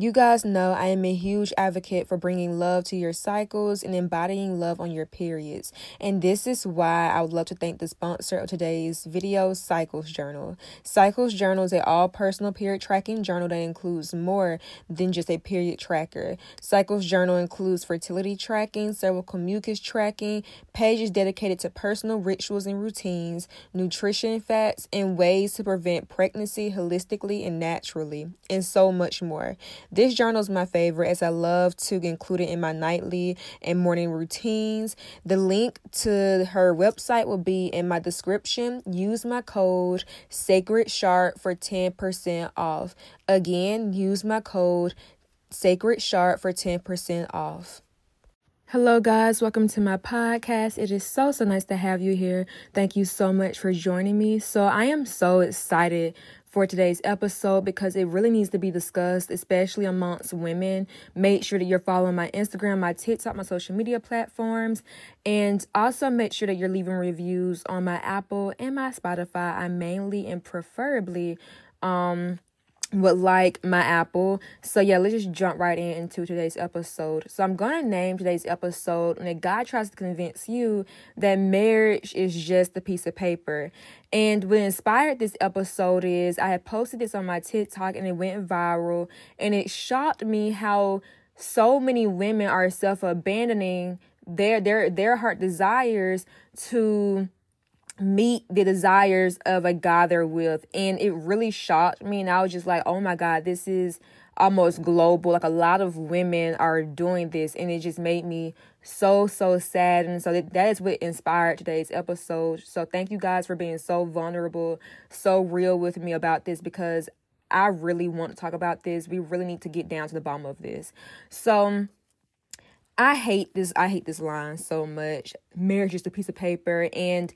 You guys know I am a huge advocate for bringing love to your cycles and embodying love on your periods. And this is why I would love to thank the sponsor of today's video, Cycles Journal. Cycles Journal is a all personal period tracking journal that includes more than just a period tracker. Cycles Journal includes fertility tracking, cervical mucus tracking, pages dedicated to personal rituals and routines, nutrition facts, and ways to prevent pregnancy holistically and naturally, and so much more. This journal is my favorite as I love to include it in my nightly and morning routines. The link to her website will be in my description. Use my code Sacred Sharp for 10% off. Again, use my code Sacred Sharp for 10% off. Hello, guys. Welcome to my podcast. It is so, so nice to have you here. Thank you so much for joining me. So, I am so excited for today's episode because it really needs to be discussed, especially amongst women. Make sure that you're following my Instagram, my TikTok, my social media platforms, and also make sure that you're leaving reviews on my Apple and my Spotify. I mainly and preferably um would like my apple. So yeah, let's just jump right in into today's episode. So I'm gonna name today's episode when guy tries to convince you that marriage is just a piece of paper. And what inspired this episode is I had posted this on my TikTok and it went viral and it shocked me how so many women are self-abandoning their their their heart desires to meet the desires of a guy they're with. And it really shocked me. And I was just like, oh my God, this is almost global. Like a lot of women are doing this. And it just made me so, so sad. And so that, that is what inspired today's episode. So thank you guys for being so vulnerable, so real with me about this because I really want to talk about this. We really need to get down to the bottom of this. So, I hate this. I hate this line so much. Marriage is a piece of paper, and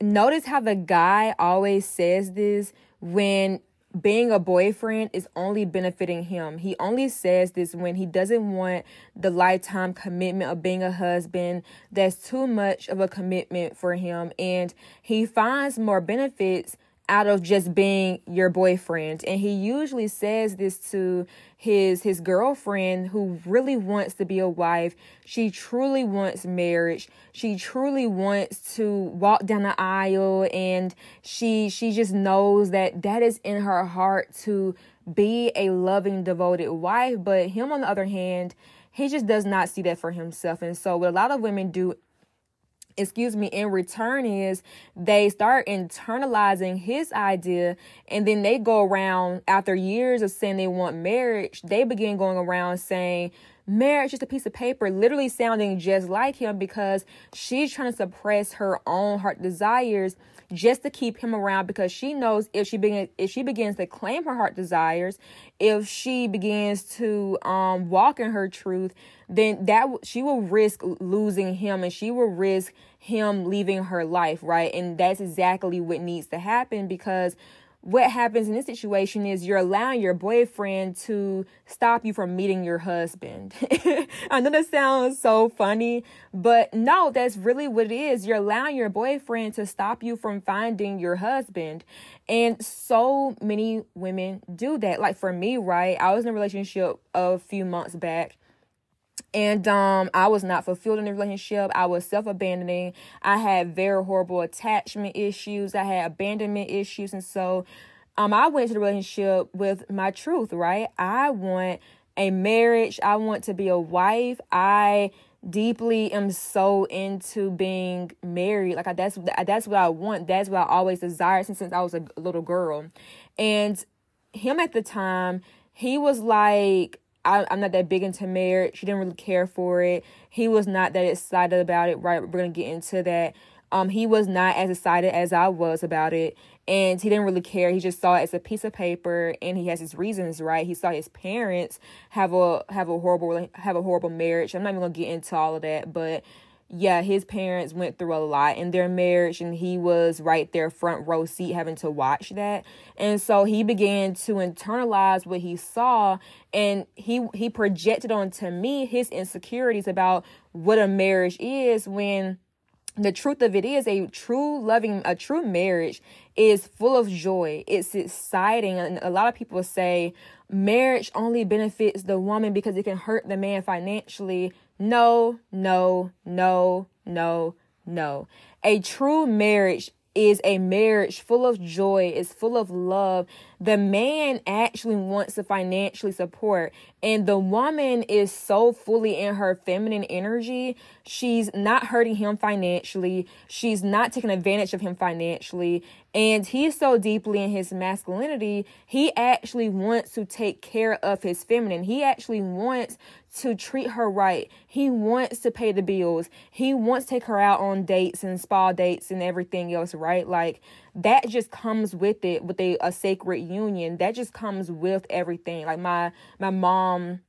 notice how the guy always says this when being a boyfriend is only benefiting him. He only says this when he doesn't want the lifetime commitment of being a husband. That's too much of a commitment for him. And he finds more benefits out of just being your boyfriend. And he usually says this to his his girlfriend who really wants to be a wife. She truly wants marriage. She truly wants to walk down the aisle and she she just knows that that is in her heart to be a loving devoted wife, but him on the other hand, he just does not see that for himself. And so what a lot of women do excuse me, in return is they start internalizing his idea and then they go around after years of saying they want marriage, they begin going around saying, marriage is just a piece of paper, literally sounding just like him because she's trying to suppress her own heart desires just to keep him around because she knows if she begins if she begins to claim her heart desires, if she begins to um walk in her truth, then that she will risk losing him and she will risk him leaving her life, right? And that's exactly what needs to happen because what happens in this situation is you're allowing your boyfriend to stop you from meeting your husband. I know that sounds so funny, but no, that's really what it is. You're allowing your boyfriend to stop you from finding your husband. And so many women do that. Like for me, right? I was in a relationship a few months back and um i was not fulfilled in the relationship. I was self-abandoning. I had very horrible attachment issues. I had abandonment issues. And so um i went to the relationship with my truth right? I want a marriage. I want to be a wife. I deeply am so into being married. Like that's that's what i want. That's what i always desired since, since i was a little girl. And him at the time he was like I, am not that big into marriage. She didn't really care for it. He was not that excited about it. Right, we're gonna get into that. Um, he was not as excited as I was about it, and he didn't really care. He just saw it as a piece of paper, and he has his reasons. Right, he saw his parents have a have a horrible have a horrible marriage. I'm not even gonna get into all of that, but yeah, his parents went through a lot in their marriage, and he was right there, front row seat, having to watch that. And so he began to internalize what he saw, and he he projected onto me his insecurities about what a marriage is when the truth of it is a true loving a true marriage is full of joy it's exciting and a lot of people say marriage only benefits the woman because it can hurt the man financially no no no no no a true marriage is a marriage full of joy, is full of love. The man actually wants to financially support, and the woman is so fully in her feminine energy. She's not hurting him financially, she's not taking advantage of him financially, and he's so deeply in his masculinity, he actually wants to take care of his feminine. He actually wants to treat her right. He wants to pay the bills. He wants to take her out on dates and spa dates and everything else, right? Like that just comes with it with a, a sacred union. That just comes with everything. Like my my mom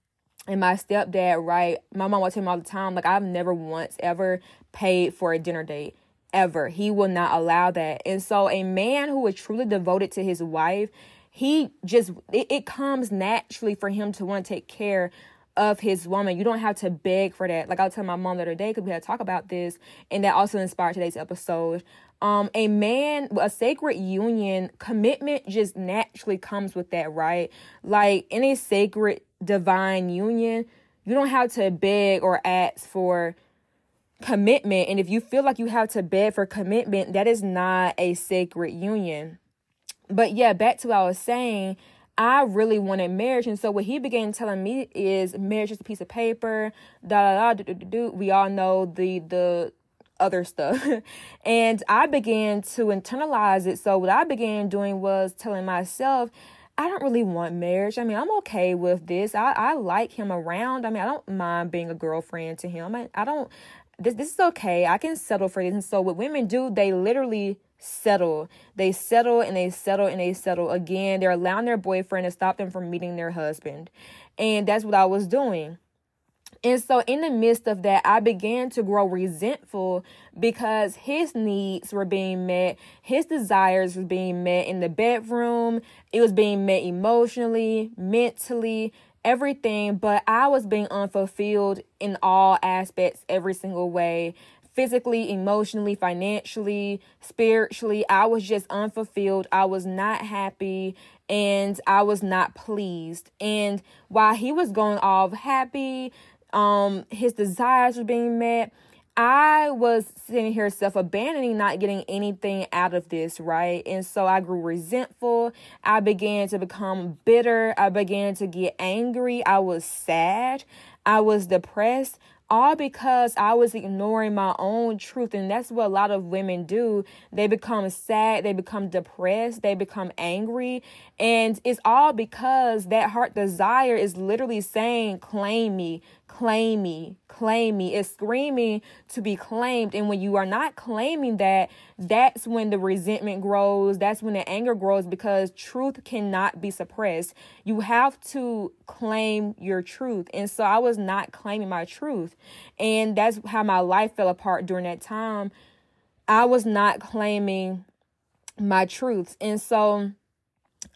and my stepdad, right? My mom would tell me all the time, like I've never once ever paid for a dinner date. Ever. He will not allow that. And so a man who is truly devoted to his wife, he just it, it comes naturally for him to want to take care of his woman. You don't have to beg for that. Like I was telling my mom the other day because we had to talk about this, and that also inspired today's episode. Um, a man, a sacred union, commitment just naturally comes with that, right? Like in a sacred divine union, you don't have to beg or ask for commitment. And if you feel like you have to beg for commitment, that is not a sacred union. But yeah, back to what I was saying I really wanted marriage. And so what he began telling me is marriage is a piece of paper, da da da do, do, do. We all know the the other stuff. and I began to internalize it. So what I began doing was telling myself, I don't really want marriage. I mean, I'm okay with this. I, I like him around. I mean, I don't mind being a girlfriend to him. I, I don't this this is okay. I can settle for this. And so what women do, they literally settle. They settle and they settle and they settle. Again, they're allowing their boyfriend to stop them from meeting their husband. And that's what I was doing. And so, in the midst of that, I began to grow resentful because his needs were being met, his desires were being met in the bedroom, it was being met emotionally, mentally, everything. But I was being unfulfilled in all aspects, every single way physically, emotionally, financially, spiritually. I was just unfulfilled. I was not happy and I was not pleased. And while he was going off happy, um, his desires were being met. I was sitting here self abandoning, not getting anything out of this, right? And so I grew resentful. I began to become bitter. I began to get angry. I was sad. I was depressed all because I was ignoring my own truth. And that's what a lot of women do. They become sad, they become depressed, they become angry. And it's all because that heart desire is literally saying, Claim me, claim me, claim me. It's screaming to be claimed. And when you are not claiming that, that's when the resentment grows. That's when the anger grows because truth cannot be suppressed. You have to claim your truth. And so I was not claiming my truth. And that's how my life fell apart during that time. I was not claiming my truths. And so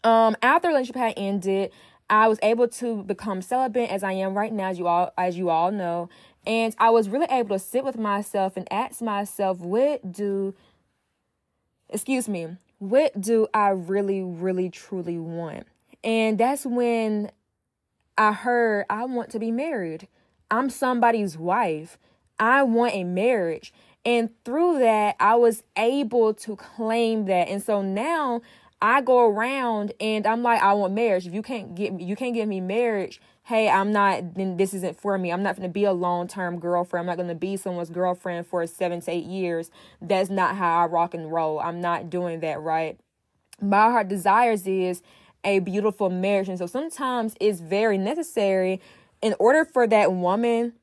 um after relationship had ended, I was able to become celibate as I am right now, as you all as you all know. And I was really able to sit with myself and ask myself, what do excuse me, what do I really, really, truly want? And that's when I heard I want to be married. I'm somebody's wife. I want a marriage. And through that, I was able to claim that. And so now I go around and I'm like, I want marriage. If you can't get me, you can't give me marriage. Hey, I'm not. Then this isn't for me. I'm not to be a long term girlfriend. I'm not to be someone's girlfriend for seven to eight years. That's not how I rock and roll. I'm not doing that. Right. My heart desires is a beautiful marriage, and so sometimes it's very necessary in order for that woman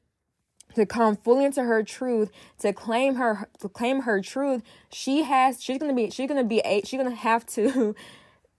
to come fully into her truth to claim her to claim her truth she has she's gonna be she's gonna be a she's gonna have to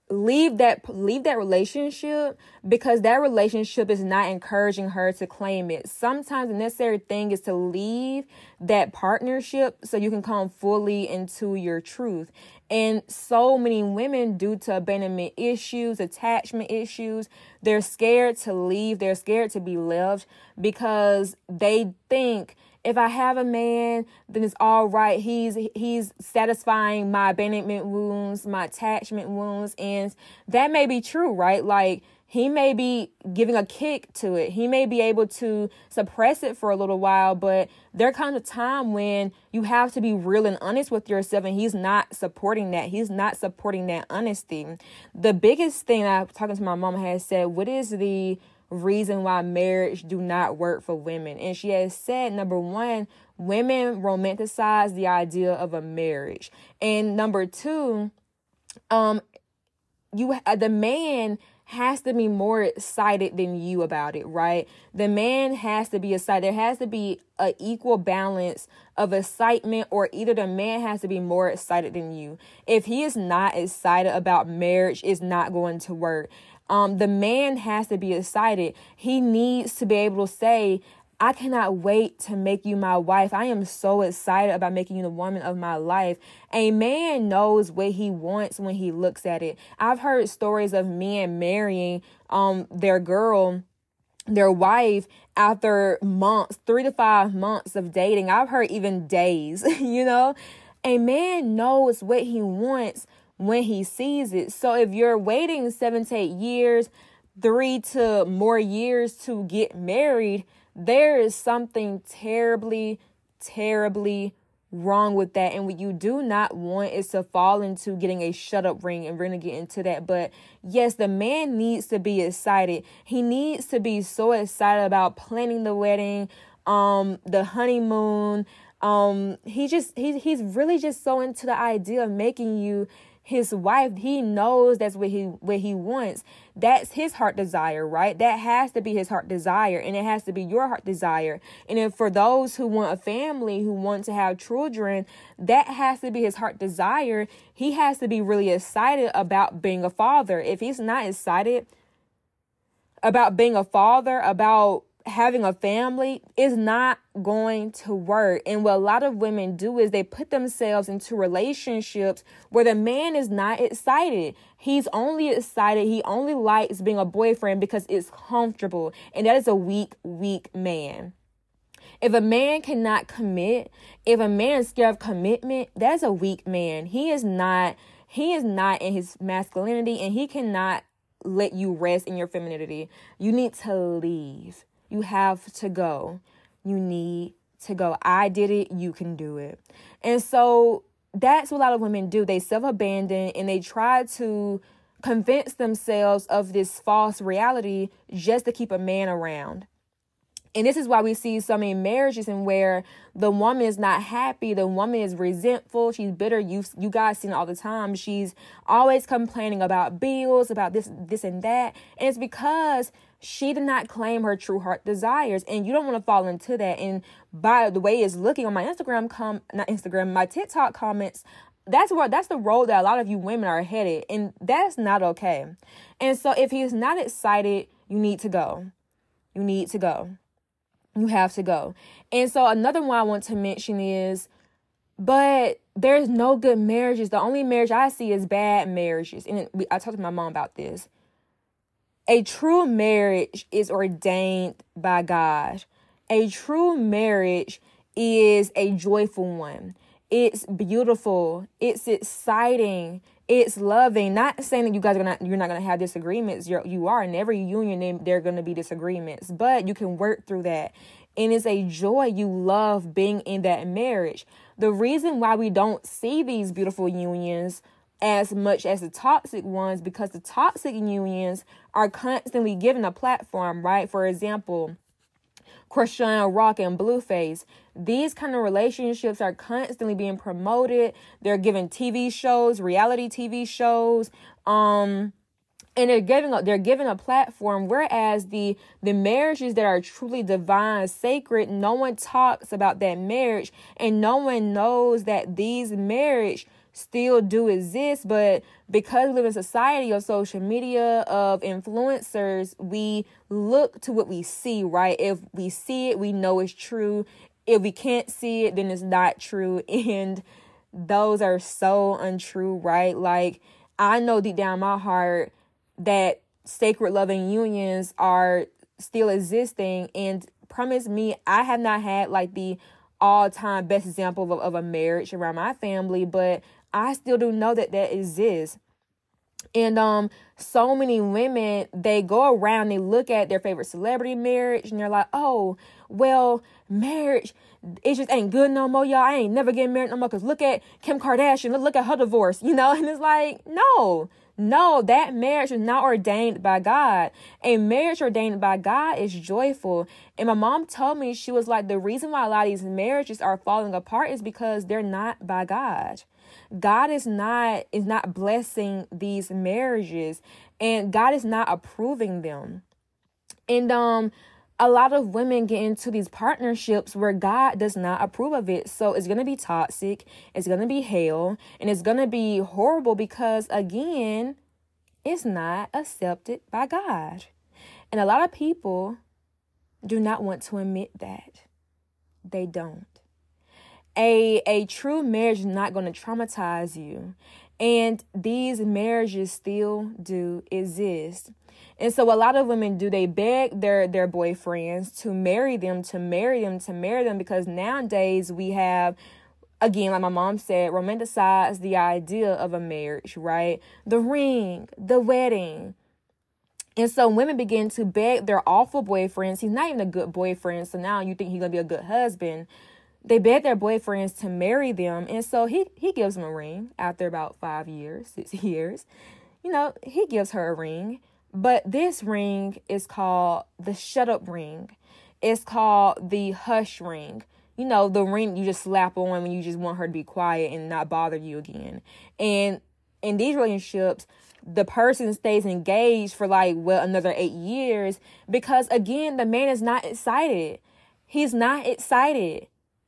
leave that leave that relationship because that relationship is not encouraging her to claim it. Sometimes the necessary thing is to leave that partnership so you can come fully into your truth and so many women, due to abandonment issues, attachment issues, they're scared to leave. They're scared to be left because they think if I have a man, then it's all right. He's he's satisfying my abandonment wounds, my attachment wounds, and that may be true, right? Like he may be giving a kick to it. He may be able to suppress it for a little while, but there comes a time when you have to be real and honest with yourself, and he's not supporting that. He's not supporting that honesty. The biggest thing I talking to my mom has said, What is the reason why marriage do not work for women? And she has said, number one, women romanticize the idea of a marriage. And number two, um, you the man has to be more excited than you about it, right? The man has to be excited. There has to be an equal balance of excitement, or either the man has to be more excited than you. If he is not excited about marriage, it's not going to work. Um, the man has to be excited. He needs to be able to say, I cannot wait to make you my wife. I am so excited about making you the woman of my life. A man knows what he wants when he looks at it. I've heard stories of men marrying um their girl their wife after months, 3 to 5 months of dating. I've heard even days, you know. A man knows what he wants when he sees it. So if you're waiting 7 to 8 years, 3 to more years to get married, there is something terribly, terribly wrong with that. And what you do not want is to fall into getting a shut up ring. And we're going to get into that. But yes, the man needs to be excited. He needs to be so excited about planning the wedding, um, the honeymoon. Um, he just, he's, he's really just so into the idea of making you his wife. He knows that's what he what he wants. That's his heart desire right? That has to be his heart desire and it has to be your heart desire. And for those who want a family who want to have children that has to be his heart desire. He has to be really excited about being a father. If he's not excited about being a father about having a family is not going to work. And what a lot of women do is they put themselves into relationships where the man is not excited. He's only excited, he only likes being a boyfriend because it's comfortable. And that is a weak, weak man. If a man cannot commit, if a man is scared of commitment, that's a weak man. He is not he is not in his masculinity and he cannot let you rest in your femininity. You need to leave. You have to go. You need to go. I did it. You can do it. And so that's what a lot of women do. They self abandon and they try to convince themselves of this false reality just to keep a man around. And this is why we see so many marriages and where the woman is not happy, the woman is resentful, she's bitter. You you guys see it all the time. She's always complaining about bills, about this this and that. And it's because she did not claim her true heart desires and you don't want to fall into that. And by the way it's looking on my instagram com not instagram my tiktok comments that's where that's the road that a lot of you women are headed and that's not okay. And so if he's not excited you need to go. You need to go. You have to go. And so another one i want to mention is but there's no good marriages. The only marriage i see is bad marriages. And i talked to my mom about this a true marriage is ordained by God. A true marriage is a joyful one. It's beautiful. It's exciting. It's loving. Not saying that you guys are not you're not gonna have disagreements. You're you are in every union. There are gonna be disagreements, but you can work through that. And it's a joy. You love being in that marriage. The reason why we don't see these beautiful unions as much as the toxic ones because the toxic unions are constantly given a platform, right? For example, Chrisean Rock and Blueface. These kind of relationships are constantly being promoted. They're given TV shows, reality TV shows, um, and they're giving a, they're given a platform. Whereas the the marriages that are truly divine, sacred, no one talks about that marriage, and no one knows that these marriage still do exist, but because we live in society of social media, of influencers, we look to what we see, right? If we see it, we know it's true. If we can't see it, then it's not true. And those are so untrue, right? Like, I know deep down my heart that sacred loving unions are still existing and promise me I have not had like the all time best example of, of a marriage around my family, but I still do know that that exists. And um, so many women they go around, they look at their favorite celebrity marriage, and they're like, "Oh, well, marriage, it just ain't good no more, y'all. I ain't never getting married no more. Cause look at Kim Kardashian, look at her divorce, you know." And it's like, no, no, that marriage is not ordained by God. A marriage ordained by God is joyful. And my mom told me, she was like, the reason why a lot of these marriages are falling apart is because they're not by God. God is not is not blessing these marriages and God is not approving them. And um a lot of women get into these partnerships where God does not approve of it. So it's going to be toxic, it's going to be hell, and it's going to be horrible because, again, it's not accepted by God. And a lot of people do not want to admit that. They don't a a true marriage is not going to traumatize you. And these marriages still do exist. And so a lot of women do they beg their their boyfriends to marry them to marry them to marry them because nowadays we have again like my mom said romanticize the idea of a marriage right? The ring the wedding. And so women begin to beg their awful boyfriends. He's not even a good boyfriend so now you think he's gonna be a good husband they beg their boyfriends to marry them and so he he gives them a ring after about five years six years. You know he gives her a ring but this ring is called the shut up ring. It's called the hush ring. You know the ring you just slap on when you just want her to be quiet and not bother you again. And in these relationships the person stays engaged for like well another eight years because again the man is not excited. He's not excited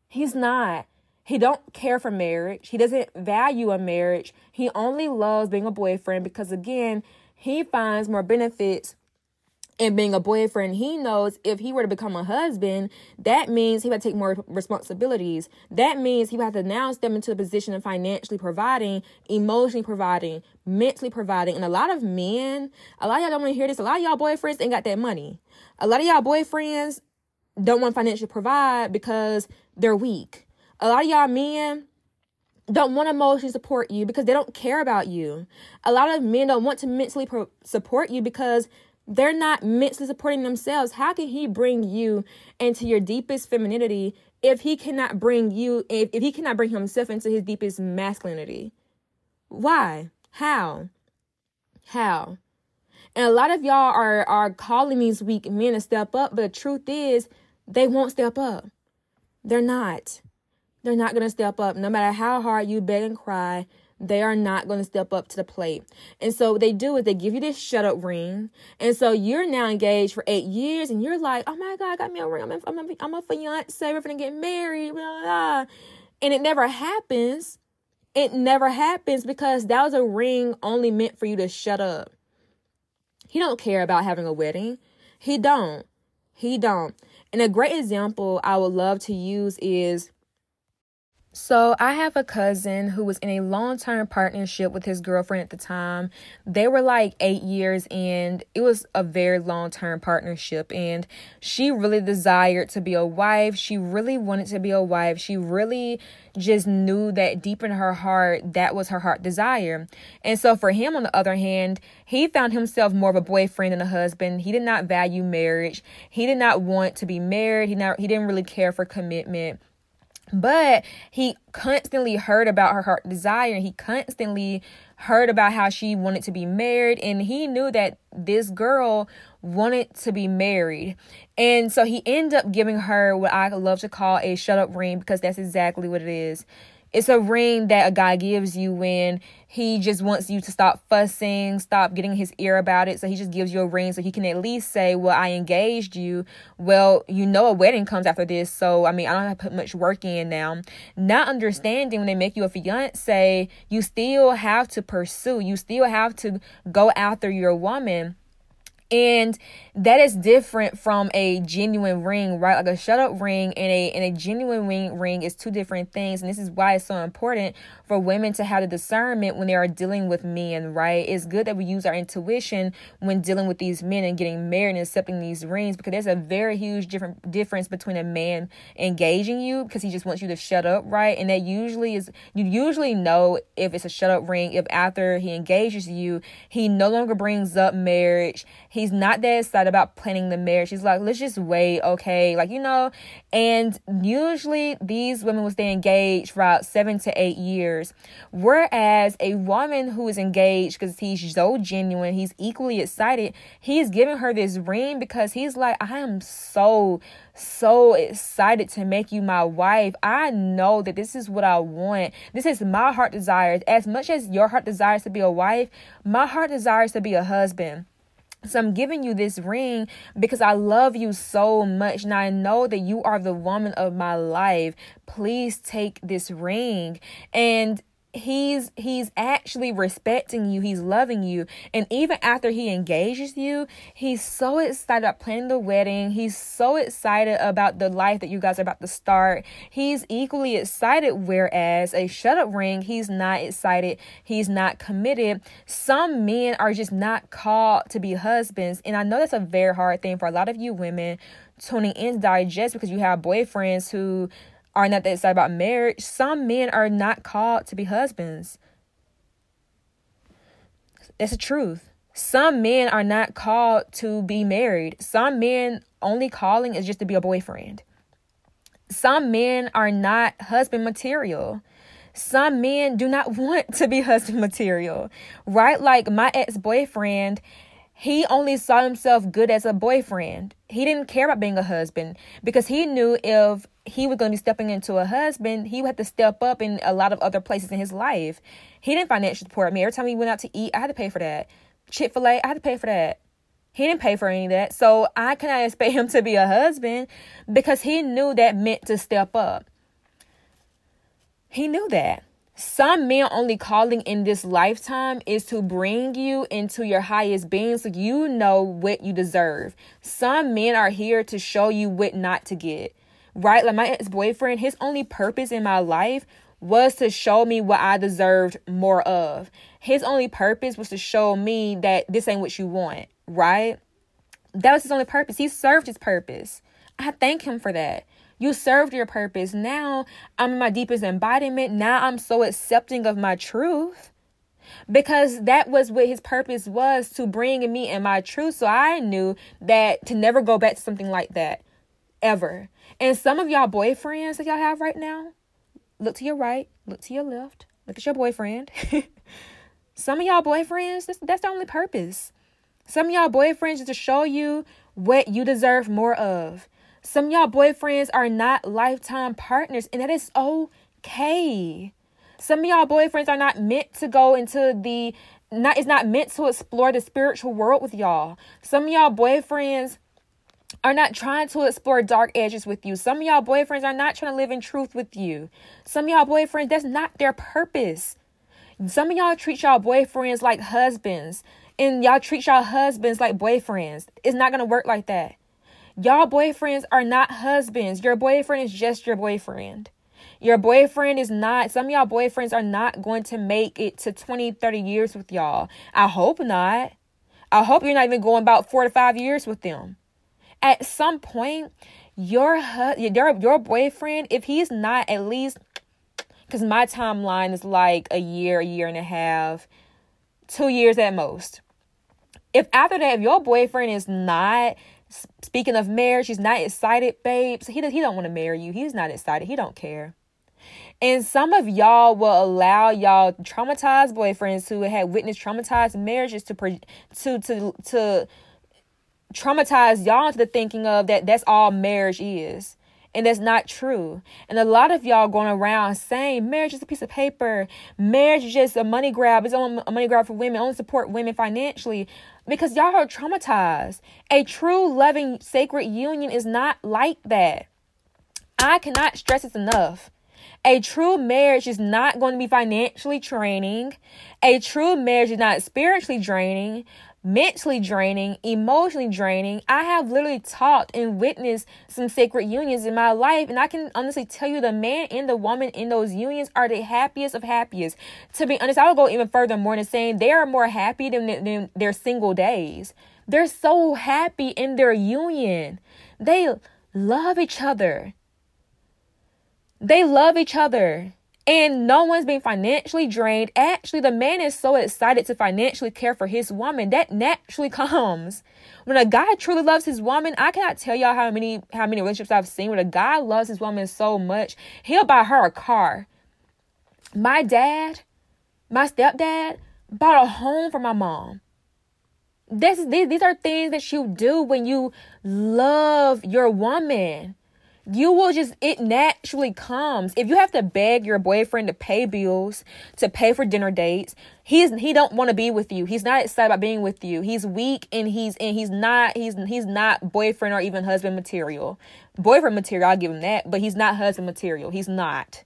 He's not. He don't care for marriage. He doesn't value a marriage. He only loves being a boyfriend because again, he finds more benefits in being a boyfriend. He knows if he were to become a husband, that means he would take more responsibilities. That means he would have to now step into a position of financially providing, emotionally providing, mentally providing. And a lot of men, a lot of y'all don't want to hear this. A lot of y'all boyfriends ain't got that money. A lot of y'all boyfriends don't want financially provide because they're weak. A lot of y'all men don't want to emotionally support you because they don't care about you. A lot of men don't want to mentally pro- support you because they're not mentally supporting themselves. How can he bring you into your deepest femininity if he cannot bring you if, if he cannot bring himself into his deepest masculinity? Why? How? How? And a lot of y'all are are calling these weak men to step up, but the truth is they won't step up. They're not. They're not to step up. No matter how hard you beg and cry, they are not going to step up to the plate. And so what they do is they give you this shut up ring. And so you're now engaged for eight years and you're like, oh my God, I got me a ring. I'm a, I'm a, I'm a fiance. We're going to get married. Blah, blah. And it never happens. It never happens because that was a ring only meant for you to shut up. He don't care about having a wedding. He don't. He don't. And a great example I would love to use is so, I have a cousin who was in a long term partnership with his girlfriend at the time. They were like eight years and it was a very long term partnership. And she really desired to be a wife. She really wanted to be a wife. She really just knew that deep in her heart, that was her heart desire. And so, for him, on the other hand, he found himself more of a boyfriend than a husband. He did not value marriage, he did not want to be married, he, not, he didn't really care for commitment. But he constantly heard about her heart desire. He constantly heard about how she wanted to be married. And he knew that this girl wanted to be married. And so he ended up giving her what I love to call a shut up ring because that's exactly what it is. It's a ring that a guy gives you when he just wants you to stop fussing, stop getting his ear about it. So he just gives you a ring so he can at least say, Well, I engaged you. Well, you know, a wedding comes after this. So, I mean, I don't have to put much work in now. Not understanding when they make you a fiance, you still have to pursue, you still have to go after your woman. and that is different from a genuine ring right like a shut up ring and a and a genuine ring ring is two different things and this is why it's so important for women to have the discernment when they are dealing with men right it's good that we use our intuition when dealing with these men and getting married and accepting these rings because there's a very huge different difference between a man engaging you because he just wants you to shut up right and that usually is you usually know if it's a shut up ring if after he engages you he no longer brings up marriage he's not that excited about planning the marriage. He's like, let's just wait, okay? Like, you know, and usually these women will stay engaged for about seven to eight years. Whereas a woman who is engaged because he's so genuine, he's equally excited, he's giving her this ring because he's like, I am so so excited to make you my wife. I know that this is what I want. This is my heart desires. As much as your heart desires to be a wife, my heart desires to be a husband. So I'm giving you this ring because I love you so much and I know that you are the woman of my life. Please take this ring. And he's he's actually respecting you. He's loving you. And even after he engages you he's so excited about planning the wedding. He's so excited about the life that you guys are about to start. He's equally excited whereas a shut up ring he's not excited. He's not committed. Some men are just not called to be husbands. And i know that's a very hard thing for a lot of you women tuning in to digest because you have boyfriends who are not that excited about marriage. Some men are not called to be husbands. That's the truth. Some men are not called to be married. Some men only calling is just to be a boyfriend. Some men are not husband material. Some men do not want to be husband material, right? Like my ex boyfriend, he only saw himself good as a boyfriend. He didn't care about being a husband because he knew if he was going to be stepping into a husband, he would have to step up in a lot of other places in his life. He didn't financially support me. Every time he went out to eat, I had to pay for that. Chick fil A, I had to pay for that. He didn't pay for any of that. So I cannot expect him to be a husband because he knew that meant to step up. He knew that. Some men only calling in this lifetime is to bring you into your highest being so you know what you deserve. Some men are here to show you what not to get right? Like my ex boyfriend, his only purpose in my life was to show me what I deserved more of. His only purpose was to show me that this ain't what you want, right? That was his only purpose. He served his purpose. I thank him for that. You served your purpose. Now I'm in my deepest embodiment. Now I'm so accepting of my truth because that was what his purpose was to bring me in my truth. So I knew that to never go back to something like that ever. And some of y'all boyfriends that y'all have right now, look to your right, look to your left, look at your boyfriend. some of y'all boyfriends, that's, that's the only purpose. Some of y'all boyfriends is to show you what you deserve more of. Some y'all boyfriends are not lifetime partners, and that is okay. Some of y'all boyfriends are not meant to go into the not is not meant to explore the spiritual world with y'all. Some of y'all boyfriends are not trying to explore dark edges with you. Some of y'all boyfriends are not trying to live in truth with you. Some of y'all boyfriends, that's not their purpose. Some of y'all treat y'all boyfriends like husbands, and y'all treat y'all husbands like boyfriends. It's not going to work like that. Y'all boyfriends are not husbands. Your boyfriend is just your boyfriend. Your boyfriend is not, some of y'all boyfriends are not going to make it to 20, 30 years with y'all. I hope not. I hope you're not even going about four to five years with them at some point your your your boyfriend if he's not at least because my timeline is like a year a year and a half two years at most. If after that if your boyfriend is not speaking of marriage he's not excited babes he, he don't want to marry you he's not excited he don't care. And some of y'all will allow y'all traumatized boyfriends who had witnessed traumatized marriages to to to to traumatize y'all into the thinking of that that's all marriage is. And that's not true. And a lot of y'all going around saying marriage is a piece of paper. Marriage is just a money grab. It's only a money grab for women. Only support women financially. Because y'all are traumatized. A true, loving, sacred union is not like that. I cannot stress this enough. A true marriage is not going to be financially draining. A true marriage is not spiritually draining. Mentally draining, emotionally draining. I have literally talked and witnessed some sacred unions in my life, and I can honestly tell you the man and the woman in those unions are the happiest of happiest. To be honest, I would go even further more in saying they are more happy than, than their single days. They're so happy in their union. They love each other. They love each other and no one's being financially drained. Actually, the man is so excited to financially care for his woman that naturally comes. When a guy truly loves his woman, I cannot tell y'all how many how many relationships I've seen where a guy loves his woman so much, he'll buy her a car. My dad, my stepdad, bought a home for my mom. This, these, these are things that you do when you love your woman you will just it naturally comes. If you have to beg your boyfriend to pay bills to pay for dinner dates he's he don't want to be with you. He's not excited about being with you. He's weak and he's and he's not he's he's not boyfriend or even husband material. Boyfriend material i'll give him that but he's not husband material. He's not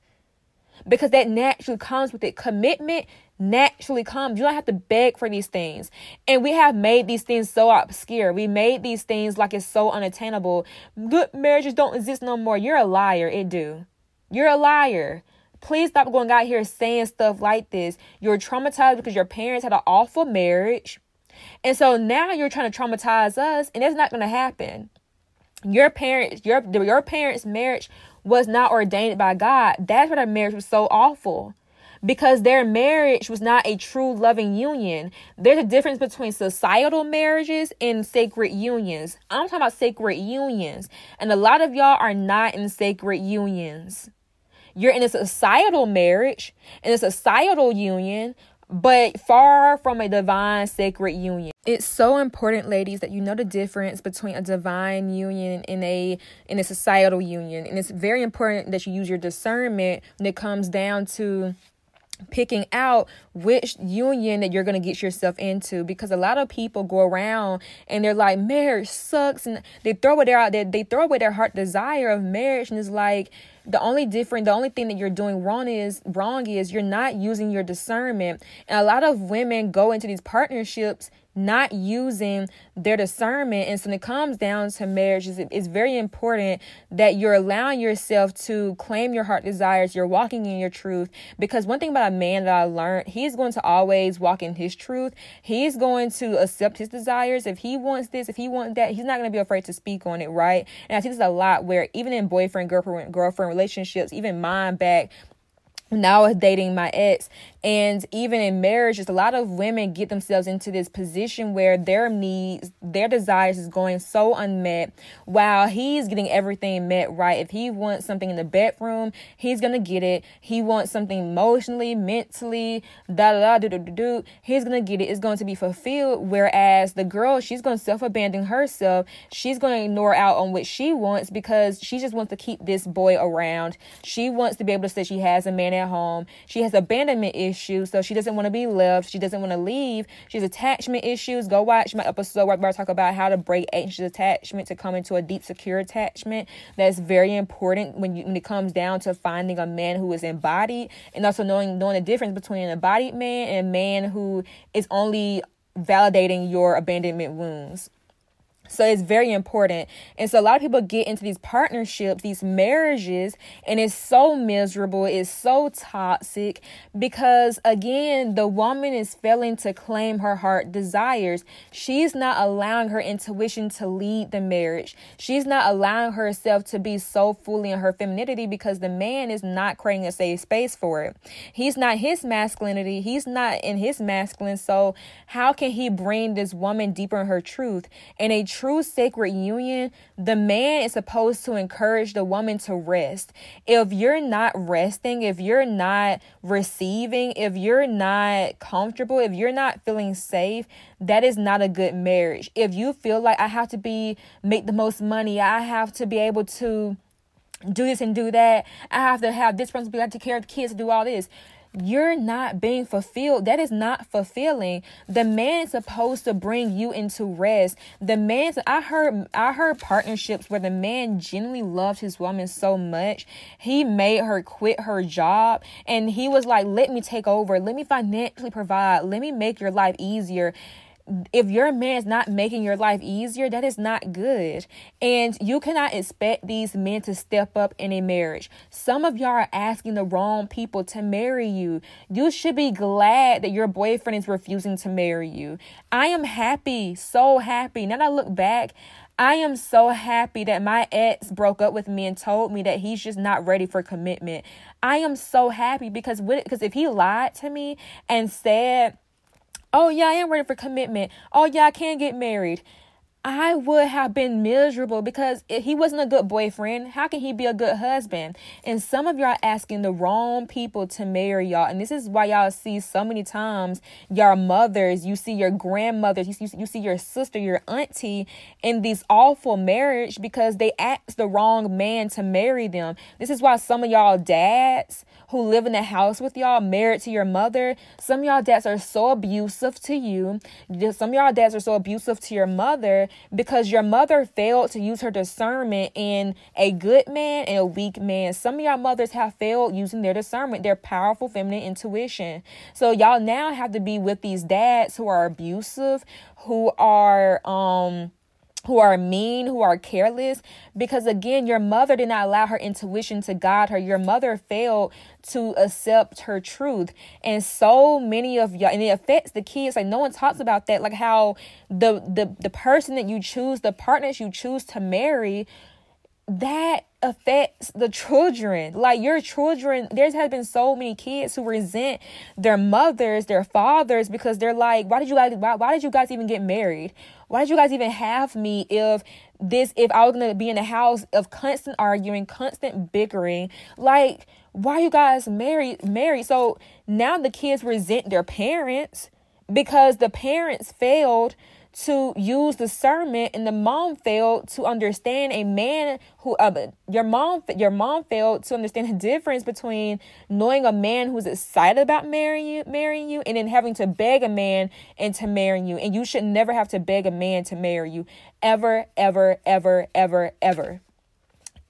because that naturally comes with it commitment naturally comes. You don't have to beg for these things. And we have made these things so obscure. We made these things like it's so unattainable. Good marriages don't exist no more. You're a liar. It do. You're a liar. Please stop going out here saying stuff like this. You're traumatized because your parents had an awful marriage. And so now you're trying to traumatize us, and it's not going to happen. Your parents, your your parents' marriage was not ordained by God. That's why their marriage was so awful because their marriage was not a true loving union. There's a difference between societal marriages and sacred unions. I'm talking about sacred unions, and a lot of y'all are not in sacred unions. You're in a societal marriage, in a societal union, but far from a divine sacred union. It's so important, ladies, that you know the difference between a divine union and a in a societal union. And it's very important that you use your discernment when it comes down to picking out which union that you're going to get yourself into because a lot of people go around and they're like marriage sucks and they throw away their they, they throw away their heart desire of marriage and it's like the only different the only thing that you're doing wrong is wrong is you're not using your discernment. And a lot of women go into these partnerships not using their discernment. And so when it comes down to marriage, it's, very important that you're allowing yourself to claim your heart desires, you're walking in your truth. Because one thing about a man that I learned, he's going to always walk in his truth. He's going to accept his desires. If he wants this, if he wants that, he's not going to be afraid to speak on it, right? And I see this a lot where even in boyfriend, girlfriend, girlfriend relationships, even mine back now I was dating my ex and even in marriage, just a lot of women get themselves into this position where their needs, their desires is going so unmet while he's getting everything met right. If he wants something in the bedroom, he's gonna get it. He wants something emotionally, mentally, da da da do do. He's gonna get it. It's going to be fulfilled. Whereas the girl, she's gonna self abandon herself. She's gonna ignore out on what she wants because she just wants to keep this boy around. She wants to be able to say she has a man at home. She has abandonment issues so she doesn't want to be left. She doesn't want to leave. She has attachment issues. Go watch my episode where I talk about how to break anxious attachment to come into a deep, secure attachment. That's very important when you when it comes down to finding a man who is embodied, and also knowing knowing the difference between an embodied man and a man who is only validating your abandonment wounds. So it's very important. And so a lot of people get into these partnerships, these marriages, and it's so miserable, it's so toxic because again, the woman is failing to claim her heart desires. She's not allowing her intuition to lead the marriage. She's not allowing herself to be so fully in her femininity because the man is not creating a safe space for it. He's not his masculinity, he's not in his masculine. So how can he bring this woman deeper in her truth? And a true sacred union, the man is supposed to encourage the woman to rest. If you're not resting, if you're not receiving, if you're not comfortable, if you're not feeling safe, that is not a good marriage. If you feel like I have to be make the most money, I have to be able to do this and do that. I have to have this responsibility, to care of the kids, do all this you're not being fulfilled. That is not fulfilling. The man's supposed to bring you into rest. The man's I heard I heard partnerships where the man genuinely loved his woman so much. He made her quit her job and he was like, "Let me take over. Let me financially provide. Let me make your life easier." If your man is not making your life easier, that is not good. And you cannot expect these men to step up in a marriage. Some of y'all are asking the wrong people to marry you. You should be glad that your boyfriend is refusing to marry you. I am happy, so happy. Now that I look back, I am so happy that my ex broke up with me and told me that he's just not ready for commitment. I am so happy because because if he lied to me and said Oh, yeah, I am ready for commitment. Oh, yeah, I can get married. I would have been miserable because if he wasn't a good boyfriend, how can he be a good husband? And some of y'all asking the wrong people to marry y'all. And this is why y'all see so many times your mothers, you see your grandmothers, you see, you see your sister, your auntie in these awful marriage because they asked the wrong man to marry them. This is why some of y'all dads who live in the house with y'all, married to your mother, some of y'all dads are so abusive to you. Some of y'all dads are so abusive to your mother because your mother failed to use her discernment in a good man and a weak man. Some of y'all mothers have failed using their discernment, their powerful feminine intuition. So y'all now have to be with these dads who are abusive, who are um who are mean, who are careless, because again, your mother did not allow her intuition to guide her. Your mother failed to accept her truth. And so many of y'all, and it affects the kids. Like no one talks about that. Like how the the the person that you choose, the partners you choose to marry, that affects the children. Like your children, there's has been so many kids who resent their mothers, their fathers, because they're like, why did you guys why, why did you guys even get married? Why did you guys even have me if this if I was gonna be in a house of constant arguing, constant bickering? Like, why you guys married married? So now the kids resent their parents because the parents failed to use discernment and the mom failed to understand a man who uh, your mom your mom failed to understand the difference between knowing a man who's excited about marrying you marrying you and then having to beg a man into marrying you. And you should never have to beg a man to marry you. Ever ever ever ever ever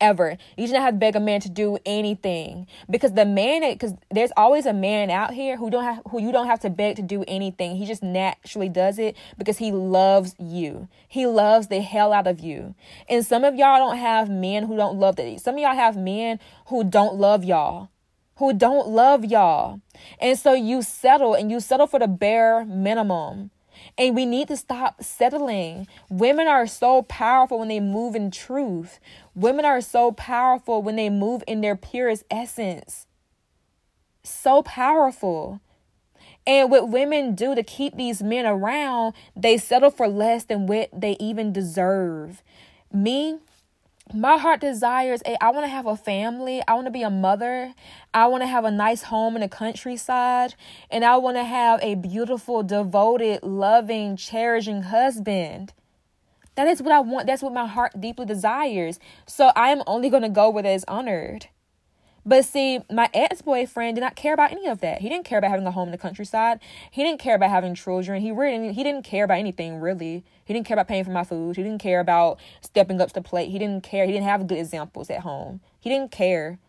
ever. You should not have to beg a man to do anything because the man, because there's always a man out here who don't have, who you don't have to beg to do anything. He just naturally does it because he loves you. He loves the hell out of you. And some of y'all don't have men who don't love that. Some of y'all have men who don't love y'all who don't love y'all. And so you settle and you settle for the bare minimum. And we need to stop settling. Women are so powerful when they move in truth. Women are so powerful when they move in their purest essence. So powerful. And what women do to keep these men around, they settle for less than what they even deserve. Me, my heart desires a I want to have a family. I want to be a mother. I want to have a nice home in the countryside and I want to have a beautiful, devoted, loving, cherishing husband. That is what I want. That's what my heart deeply desires. So I am only going to go where that is honored. But see, my ex boyfriend did not care about any of that. He didn't care about having a home in the countryside. He didn't care about having children. He really he didn't care about anything really. He didn't care about paying for my food. He didn't care about stepping up to the plate. He didn't care. He didn't have good examples at home. He didn't care.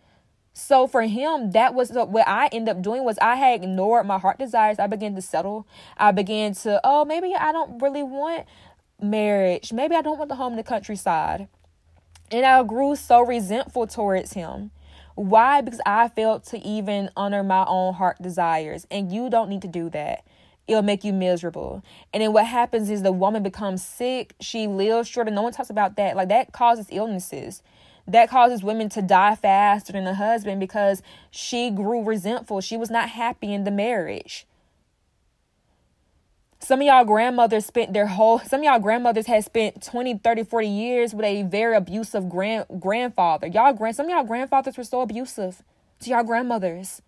So for him, that was what I ended up doing was I had ignored my heart desires. I began to settle. I began to, oh, maybe I don't really want marriage. Maybe I don't want the home in the countryside. And I grew so resentful towards him. Why? Because I failed to even honor my own heart desires. And you don't need to do that. It'll make you miserable. And then what happens is the woman becomes sick. She lives shorter. No one talks about that. Like that causes illnesses. That causes women to die faster than the husband because she grew resentful. She was not happy in the marriage. Some of y'all grandmothers spent their whole, some of y'all grandmothers had spent 20, 30, 40 years with a very abusive grand grandfather. Y'all grand, some of y'all grandfathers were so abusive to y'all grandmothers.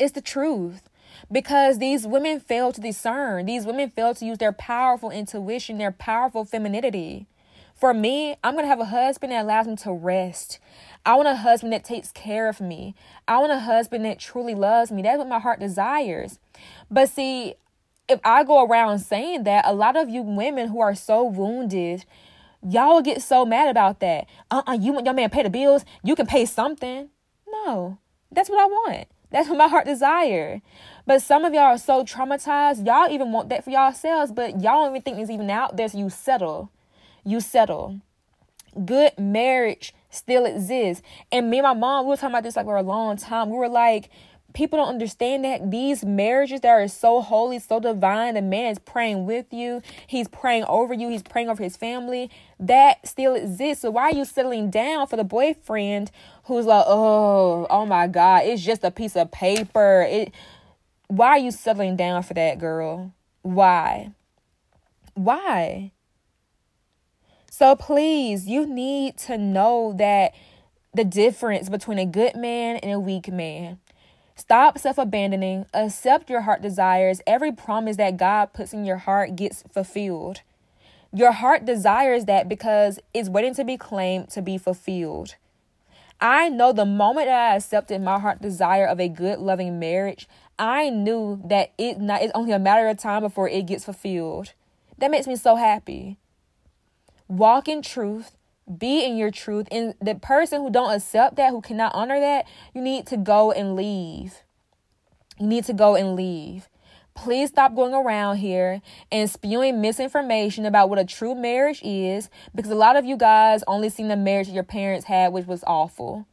It's the truth because these women fail to discern. These women fail to use their powerful intuition, their powerful femininity. For me, I'm going to have a husband that allows me to rest. I want a husband that takes care of me. I want a husband that truly loves me. That's what my heart desires. But see, if I go around saying that, a lot of you women who are so wounded, y'all get so mad about that. Uh uh you want your man pay the bills? You can pay something. No, that's what I want. That's what my heart desire. But some of y'all are so traumatized, y'all even want that for yourselves, but y'all don't even think it's even out there, so you settle. You settle. Good marriage still exists. And me and my mom, we were talking about this like for a long time. We were like, people don't understand that these marriages that are so holy, so divine, the man is praying with you, he's praying over you, he's praying over his family, that still exists. So why are you settling down for the boyfriend who's like, oh, oh my God, it's just a piece of paper. It why are you settling down for that girl? Why? Why? So please, you need to know that the difference between a good man and a weak man. Stop self abandoning. Accept your heart desires. Every promise that God puts in your heart gets fulfilled. Your heart desires that because it's waiting to be claimed to be fulfilled. I know the moment that I accepted my heart desire of a good, loving marriage, I knew that it not, it's only a matter of time before it gets fulfilled. That makes me so happy. Walk in truth be in your truth. And the person who don't accept that who cannot honor that you need to go and leave. You need to go and leave. Please stop going around here and spewing misinformation about what a true marriage is because a lot of you guys only seen the marriage your parents had which was awful.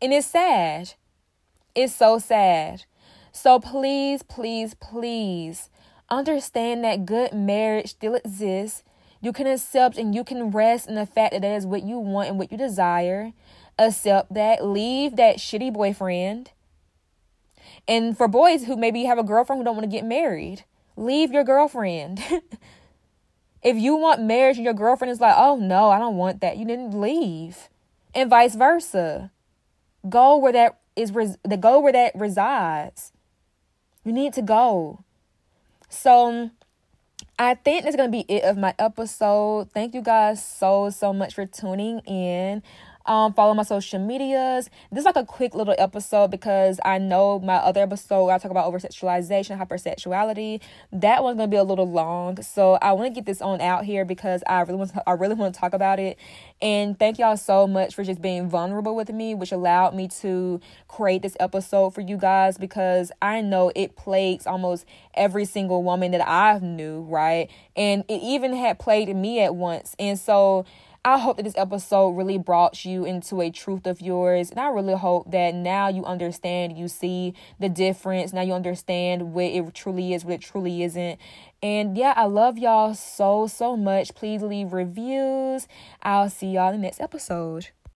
And it's sad. It's so sad. So please please please understand that good marriage still exists you can accept and you can rest in the fact that that is what you want and what you desire. Accept that. Leave that shitty boyfriend. And for boys who maybe have a girlfriend who don't want to get married, leave your girlfriend. if you want marriage and your girlfriend is like, oh no, I don't want that, you didn't leave. And vice versa. Go where that is res- the go where that resides. You need to go. So I think that's going to be it of my episode. Thank you guys so, so much for tuning in. Um, follow my social medias. This is like a quick little episode because I know my other episode I talk about over sexualization, hypersexuality. That one's gonna be a little long, so I want to get this on out here because I really want to, I really want to talk about it. And thank y'all so much for just being vulnerable with me, which allowed me to create this episode for you guys because I know it plagues almost every single woman that I've knew, right? And it even had plagued me at once, and so. I hope that this episode really brought you into a truth of yours. And I really hope that now you understand, you see the difference. Now you understand what it truly is, what it truly isn't. And yeah, I love y'all so, so much. Please leave reviews. I'll see y'all in the next episode.